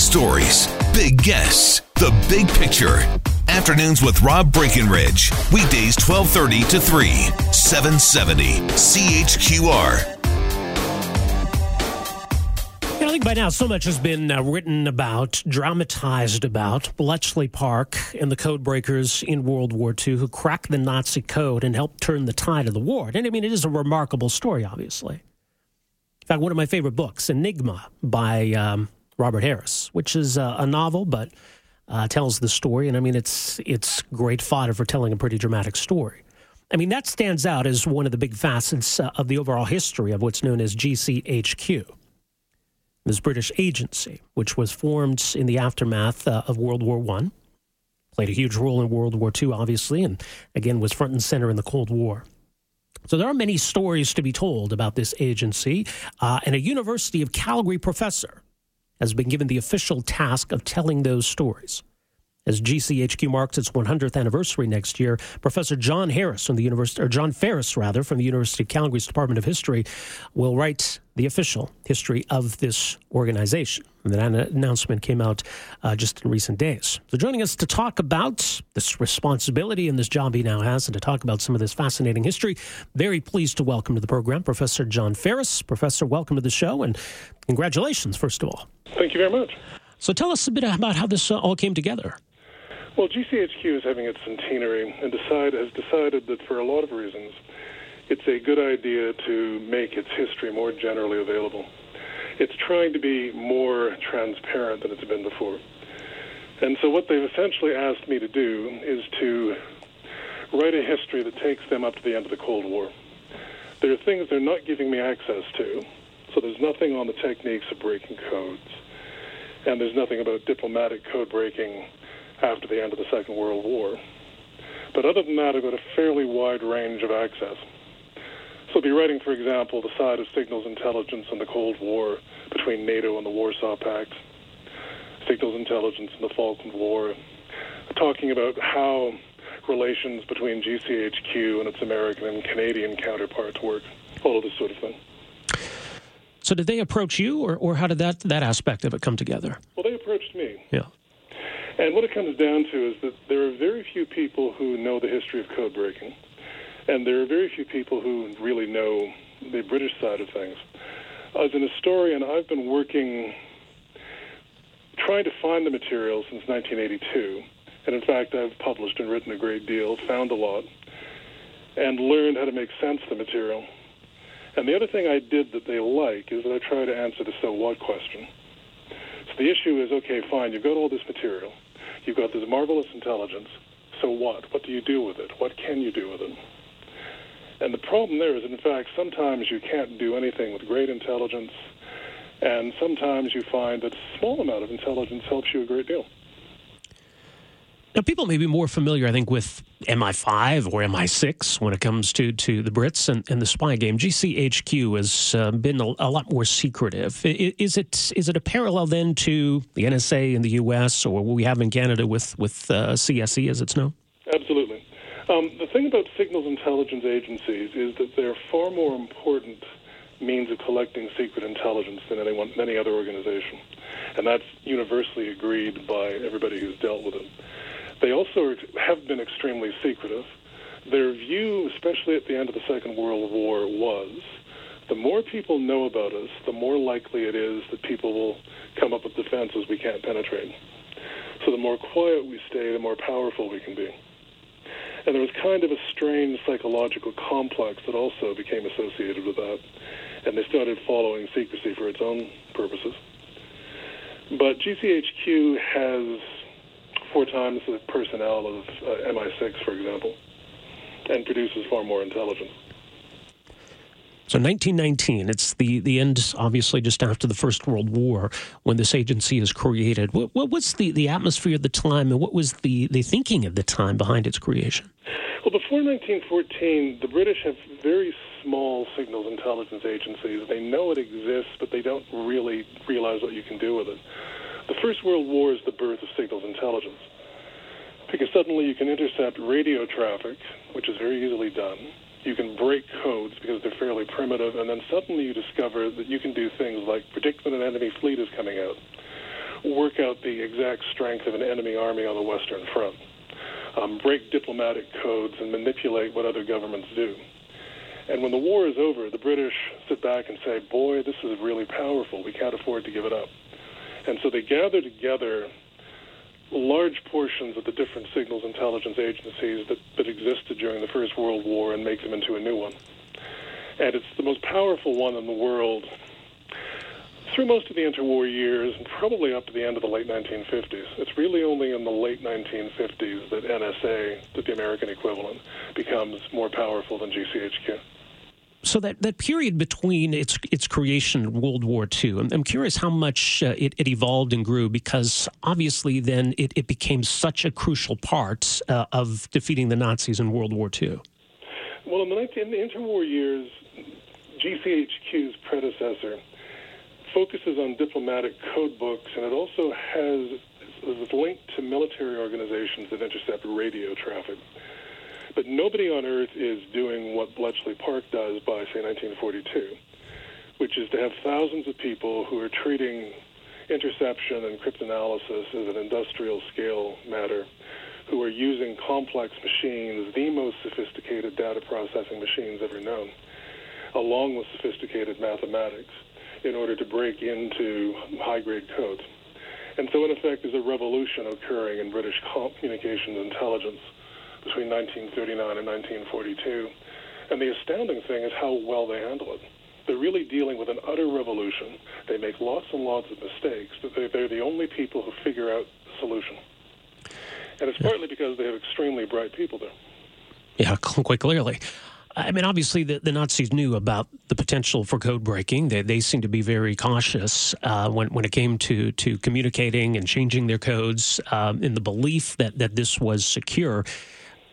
stories, big guests, the big picture. Afternoons with Rob Breckenridge. Weekdays 1230 to 3, 770 CHQR. I think by now so much has been uh, written about, dramatized about Bletchley Park and the code breakers in World War II who cracked the Nazi code and helped turn the tide of the war. And I mean, it is a remarkable story, obviously. In fact, one of my favorite books, Enigma by um, Robert Harris, which is uh, a novel, but uh, tells the story. And I mean, it's it's great fodder for telling a pretty dramatic story. I mean, that stands out as one of the big facets uh, of the overall history of what's known as GCHQ this British agency, which was formed in the aftermath uh, of World War One, played a huge role in World War II, obviously, and again was front and center in the Cold War. So there are many stories to be told about this agency, uh, and a University of Calgary professor has been given the official task of telling those stories. As GCHQ marks its 100th anniversary next year, Professor John Harris from the University, or John Ferris rather, from the University of Calgary's Department of History, will write the official history of this organization. And that announcement came out uh, just in recent days. So, joining us to talk about this responsibility and this job he now has, and to talk about some of this fascinating history, very pleased to welcome to the program Professor John Ferris. Professor, welcome to the show, and congratulations, first of all. Thank you very much. So, tell us a bit about how this uh, all came together. Well, GCHQ is having its centenary and decide, has decided that for a lot of reasons, it's a good idea to make its history more generally available. It's trying to be more transparent than it's been before. And so, what they've essentially asked me to do is to write a history that takes them up to the end of the Cold War. There are things they're not giving me access to, so there's nothing on the techniques of breaking codes, and there's nothing about diplomatic code breaking after the end of the Second World War. But other than that, I've got a fairly wide range of access. So I'll be writing, for example, the side of signals intelligence in the Cold War between NATO and the Warsaw Pact, signals intelligence in the Falkland War, talking about how relations between GCHQ and its American and Canadian counterparts work, all of this sort of thing. So did they approach you, or, or how did that, that aspect of it come together? Well, they approached me. Yeah. And what it comes down to is that there are very few people who know the history of code breaking, and there are very few people who really know the British side of things. As an historian, I've been working trying to find the material since 1982. And in fact, I've published and written a great deal, found a lot, and learned how to make sense of the material. And the other thing I did that they like is that I try to answer the so what question. So the issue is okay, fine, you've got all this material. You've got this marvelous intelligence. So what? What do you do with it? What can you do with it? And the problem there is, in fact, sometimes you can't do anything with great intelligence, and sometimes you find that a small amount of intelligence helps you a great deal. Now, people may be more familiar, I think, with MI5 or MI6 when it comes to, to the Brits and, and the spy game. GCHQ has uh, been a, a, lot more secretive. Is it is it a parallel then to the NSA in the U.S. or what we have in Canada with with uh, CSE as it's known? Absolutely. Um, the thing about signals intelligence agencies is that they're far more important means of collecting secret intelligence than anyone, any other organization, and that's universally agreed by everybody who's dealt with it. They also have been extremely secretive. Their view, especially at the end of the Second World War, was the more people know about us, the more likely it is that people will come up with defenses we can't penetrate. So the more quiet we stay, the more powerful we can be. And there was kind of a strange psychological complex that also became associated with that. And they started following secrecy for its own purposes. But GCHQ has four times the personnel of uh, MI6, for example, and produces far more intelligence. So 1919, it's the, the end, obviously, just after the First World War, when this agency is created. What, what was the, the atmosphere at the time, and what was the, the thinking of the time behind its creation? Well, before 1914, the British have very small signals intelligence agencies. They know it exists, but they don't really realize what you can do with it. The First World War is the birth of signals intelligence. Because suddenly you can intercept radio traffic, which is very easily done. You can break codes because they're fairly primitive, and then suddenly you discover that you can do things like predict when an enemy fleet is coming out, work out the exact strength of an enemy army on the Western Front, um, break diplomatic codes, and manipulate what other governments do. And when the war is over, the British sit back and say, Boy, this is really powerful. We can't afford to give it up. And so they gather together large portions of the different signals intelligence agencies that, that existed during the First World War and make them into a new one. And it's the most powerful one in the world through most of the interwar years and probably up to the end of the late 1950s. It's really only in the late 1950s that NSA, that the American equivalent, becomes more powerful than GCHQ. So that, that period between its its creation and World War II, I'm, I'm curious how much uh, it, it evolved and grew because obviously then it, it became such a crucial part uh, of defeating the Nazis in World War II. Well, in the, in the interwar years, GCHQ's predecessor focuses on diplomatic code books, and it also has is linked to military organizations that intercept radio traffic. But nobody on Earth is doing what Bletchley Park does by, say, 1942, which is to have thousands of people who are treating interception and cryptanalysis as an industrial scale matter, who are using complex machines, the most sophisticated data processing machines ever known, along with sophisticated mathematics, in order to break into high grade codes. And so, in effect, there's a revolution occurring in British communications intelligence between 1939 and 1942. And the astounding thing is how well they handle it. They're really dealing with an utter revolution. They make lots and lots of mistakes, but they're, they're the only people who figure out the solution. And it's partly because they have extremely bright people there. Yeah, quite clearly. I mean, obviously, the, the Nazis knew about the potential for code breaking. They, they seemed to be very cautious uh, when, when it came to, to communicating and changing their codes um, in the belief that, that this was secure.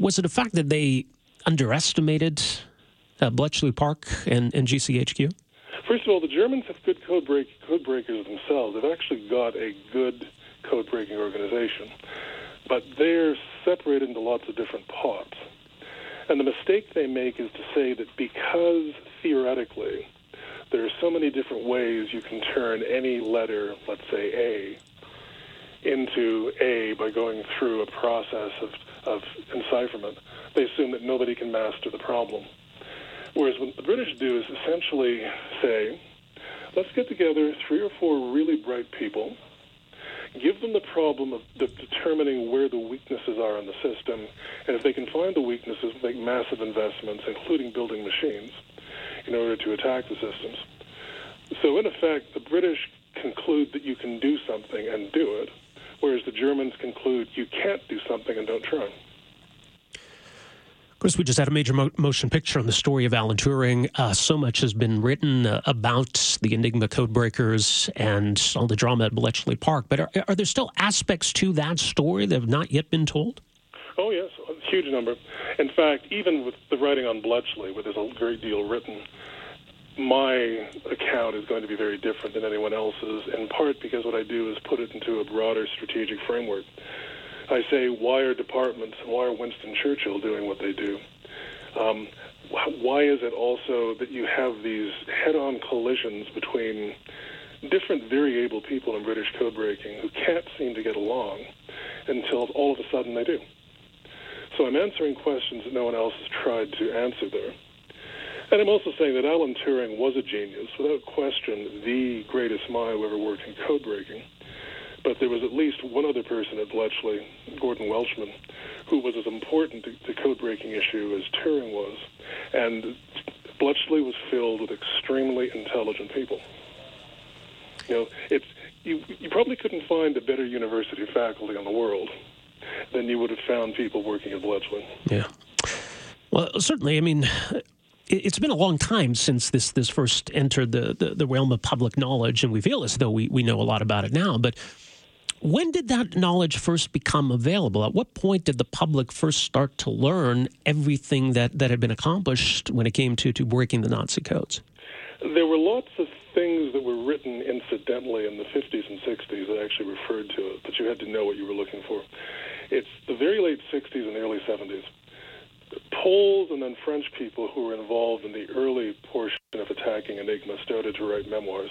Was it a fact that they underestimated uh, Bletchley Park and, and GCHQ? First of all, the Germans have good code, break, code breakers themselves. They've actually got a good code breaking organization, but they're separated into lots of different pots. And the mistake they make is to say that because theoretically there are so many different ways you can turn any letter, let's say A, into A by going through a process of of encipherment, they assume that nobody can master the problem. Whereas what the British do is essentially say, let's get together three or four really bright people, give them the problem of de- determining where the weaknesses are in the system, and if they can find the weaknesses, make massive investments, including building machines, in order to attack the systems. So, in effect, the British conclude that you can do something and do it, whereas the Germans conclude you can't do something and don't try. Of course, we just had a major mo- motion picture on the story of Alan Turing. Uh, so much has been written uh, about the Enigma codebreakers and all the drama at Bletchley Park. But are, are, there still aspects to that story that have not yet been told? Oh, yes, a huge number. In fact, even with the writing on Bletchley, where there's a great deal written, my account is going to be very different than anyone else's, in part because what I do is put it into a broader strategic framework. I say, why are departments, why are Winston Churchill doing what they do? Um, why is it also that you have these head on collisions between different, very able people in British code breaking who can't seem to get along until all of a sudden they do? So I'm answering questions that no one else has tried to answer there. And I'm also saying that Alan Turing was a genius, without question, the greatest mind who ever worked in code breaking. But there was at least one other person at Bletchley, Gordon Welchman, who was as important to the code breaking issue as Turing was. And Bletchley was filled with extremely intelligent people. You know, it's you, you probably couldn't find a better university faculty in the world than you would have found people working at Bletchley. Yeah. Well, certainly. I mean, it's been a long time since this this first entered the, the, the, realm of public knowledge, and we feel as though we, we know a lot about it now. But when did that knowledge first become available? At what point did the public first start to learn everything that, that had been accomplished when it came to, to breaking the Nazi codes? There were lots of things that were written incidentally in the 50s and 60s that actually referred to it, but you had to know what you were looking for. It's the very late 60s and early 70s Poles and then French people who were involved in the early portion of attacking Enigma started to write memoirs.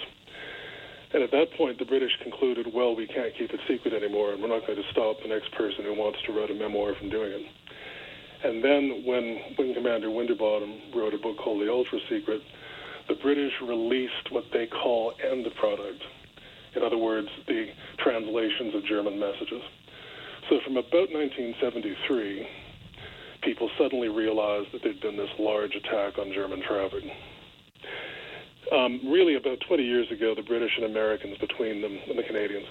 And at that point, the British concluded, well, we can't keep it secret anymore, and we're not going to stop the next person who wants to write a memoir from doing it. And then, when Wing Commander Winterbotham wrote a book called The Ultra Secret, the British released what they call end product. In other words, the translations of German messages. So from about 1973, people suddenly realized that there'd been this large attack on German traffic. Um, really, about 20 years ago, the British and Americans, between them and the Canadians,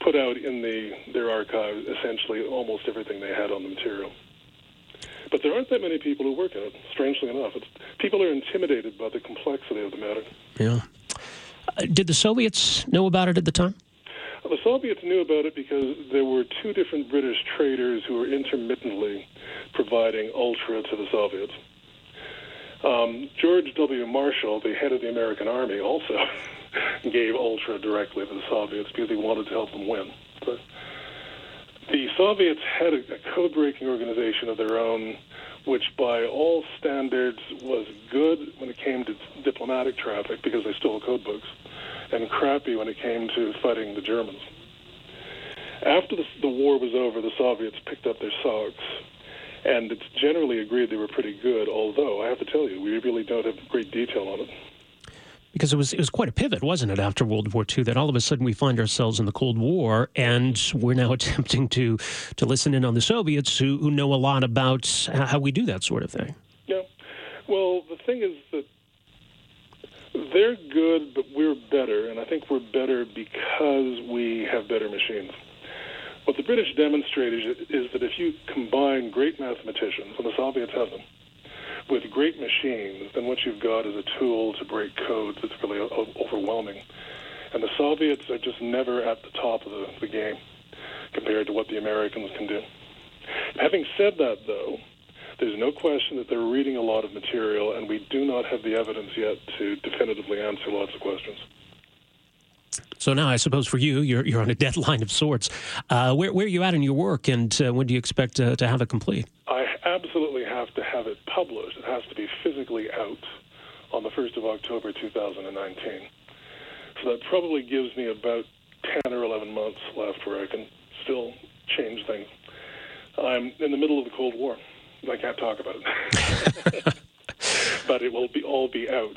put out in the their archives essentially almost everything they had on the material. But there aren't that many people who work in it. Strangely enough, it's, people are intimidated by the complexity of the matter. Yeah. Uh, did the Soviets know about it at the time? Well, the Soviets knew about it because there were two different British traders who were intermittently providing ultra to the Soviets. Um, George W. Marshall, the head of the American Army, also gave ultra directly to the Soviets because he wanted to help them win. But the Soviets had a, a code breaking organization of their own, which by all standards was good when it came to diplomatic traffic because they stole code books, and crappy when it came to fighting the Germans. After the, the war was over, the Soviets picked up their socks, and it's generally agreed they were pretty good, although I have to tell you, we really don't have great detail on it because it was it was quite a pivot, wasn't it, after World War II? That all of a sudden we find ourselves in the Cold War, and we're now attempting to to listen in on the Soviets, who who know a lot about how we do that sort of thing. Yeah, well, the thing is that they're good, but we're better, and I think we're better because we have better machines. What the British demonstrated is that if you combine great mathematicians, and the Soviets have them with great machines, then what you've got is a tool to break codes that's really overwhelming. And the Soviets are just never at the top of the, the game compared to what the Americans can do. Having said that, though, there's no question that they're reading a lot of material, and we do not have the evidence yet to definitively answer lots of questions. So now, I suppose for you, you're, you're on a deadline of sorts. Uh, where, where are you at in your work, and uh, when do you expect uh, to have it complete? I absolutely have to have it published. It has to be physically out on the 1st of October 2019. So that probably gives me about 10 or 11 months left where I can still change things. I'm in the middle of the Cold War. I can't talk about it. but it will be all be out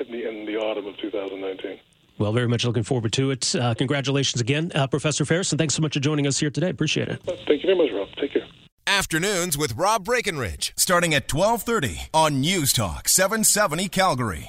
in the, in the autumn of 2019. Well, very much looking forward to it. Uh, congratulations again, uh, Professor Ferris, and thanks so much for joining us here today. Appreciate it. Thank you very much, Rob. Take care. Afternoons with Rob Breckenridge, starting at 1230 on News Talk 770 Calgary.